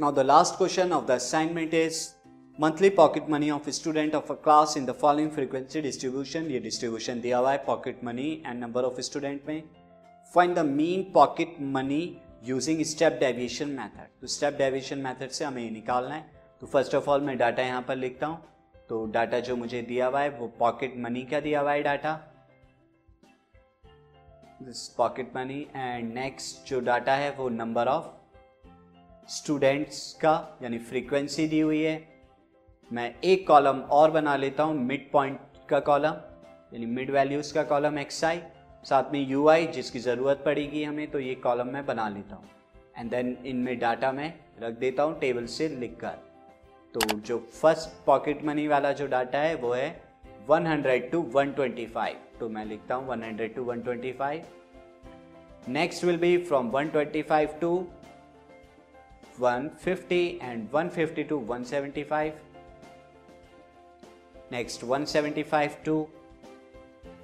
Now the last question of the assignment is pocket money of a student of a class in the following frequency distribution ये distribution दिया हुआ है pocket money and number of student में find the mean pocket money using step deviation method तो step deviation method से हमें ये निकालना है तो फ़र्स्ट ऑफ़ ऑल मैं डाटा यहाँ पर लिखता हूँ तो डाटा जो मुझे दिया हुआ है वो पॉकेट मनी का दिया हुआ है data this pocket money and next जो डाटा है वो नंबर ऑफ़ स्टूडेंट्स का, यानी फ्रीक्वेंसी दी हुई है। मैं एक कॉलम और बना लेता हूँ मिड पॉइंट का कॉलम यानी मिड वैल्यूज़ का कॉलम एक्स आई साथ में यू आई जिसकी ज़रूरत पड़ेगी हमें तो ये कॉलम मैं बना लेता हूँ। एंड देन इनमें डाटा मैं रख देता हूँ टेबल से लिख कर तो जो फ़र्स्ट पॉकेट मनी वाला जो डाटा है, वो है 100 टू 125 तो मैं लिखता हूँ 100 to 125 next will be from 125 to 150 and 150 to 175 next 175 to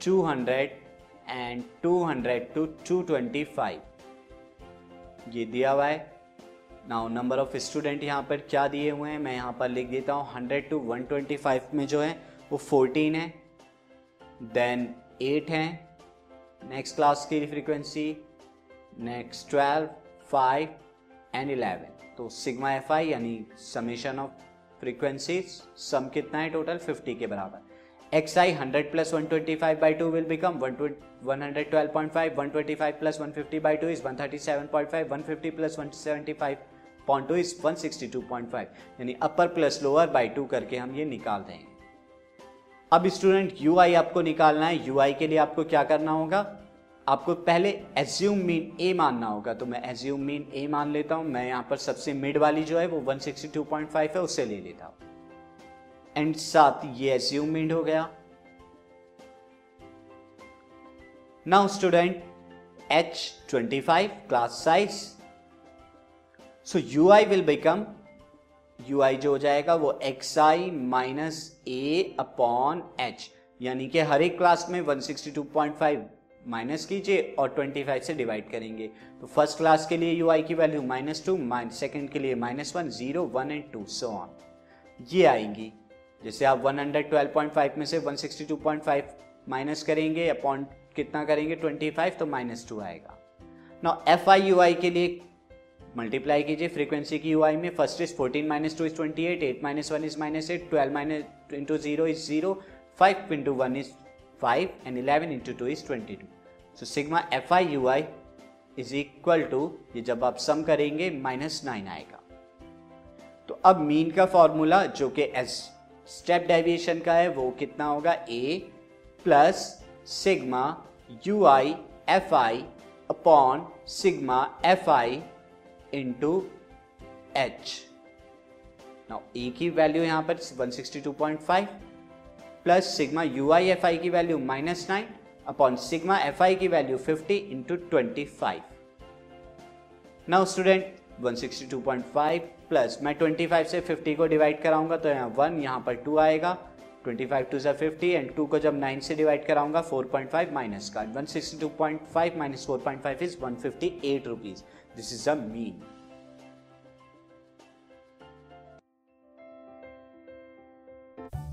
200 and 200 to 225 ये दिया हुआ है। नाउ नंबर ऑफ़ स्टूडेंट यहाँ पर क्या दिए हुए हैं? मैं यहाँ पर लिख देता हूँ 100 टू 125 में जो है, वो 14 है। देन 8 है। नेक्स्ट क्लास की फ्रीक्वेंसी नेक्स्ट 12 5 एंड 11 तो सिग्मा एफ़ आई यानी समेशन ऑफ़ फ्रीक्वेंसी सम कितना है टोटल 50 के बराबर। X I hundred plus one twenty five by two will become one hundred twelve point five one twenty five plus one fifty by two is one thirty seven point five one fifty plus one seventy five point two is one sixty two point five यानी upper plus lower by two करके हम ये निकाल देंगे। अब student you आई आपको निकालना है। यू आई के लिए आपको क्या करना होगा? आपको पहले एज्यूम मीन ए मानना होगा तो मैं एज्यूम मीन ए मान लेता हूँ। मैं यहाँ पर सबसे मिड वाली जो है, वो 162.5 है उससे ले लेता हूँ। एंड साथ ये एज्यूम मीन हो गया। Now student H twenty five class size so U I will become U I जो हो जाएगा, वो X I minus A upon H यानी कि हर एक क्लास में 162.5 माइनस कीजिए और 25 से डिवाइड करेंगे। तो फ़र्स्ट क्लास के लिए यू आई की वैल्यू माइनस टू सेकेंड के लिए minus one, zero, one and two so on ये आएँगी। जैसे आप 112.5 में से 162.5 माइनस करेंगे, अपॉन कितना करेंगे? 25 तो माइनस टू आएगा। ना एफ़ आई यू आई के लिए मल्टीप्लाई कीजिए फ्रीक्वेंसी की यू आई में। First is 14 minus two is 28 eight minus one is minus eight twelve minus into zero is zero five into one is five and eleven into two is twenty two so sigma F I U I is equal to ये जब आप सम करेंगे minus nine आएगा। तो अब mean का formula जो कि एस स्टेप डेविएशन का है, वो कितना होगा? A plus sigma U I F I upon sigma F I into H now A की वैल्यू यहाँ पर 162.5 plus sigma U I F I की value minus nine upon sigma F I की value 50 into twenty five now student 162.5 plus मैं 25 से 50 को divide कराऊँगा तो यहाँ वन यहाँ पर टू आएगा। 25 टू सा फिफ्टी एंड टू को जब 9 से डिवाइड कराऊँगा 4.5 माइनस का। 162.5 minus 4.5 is 158 rupees this is a mean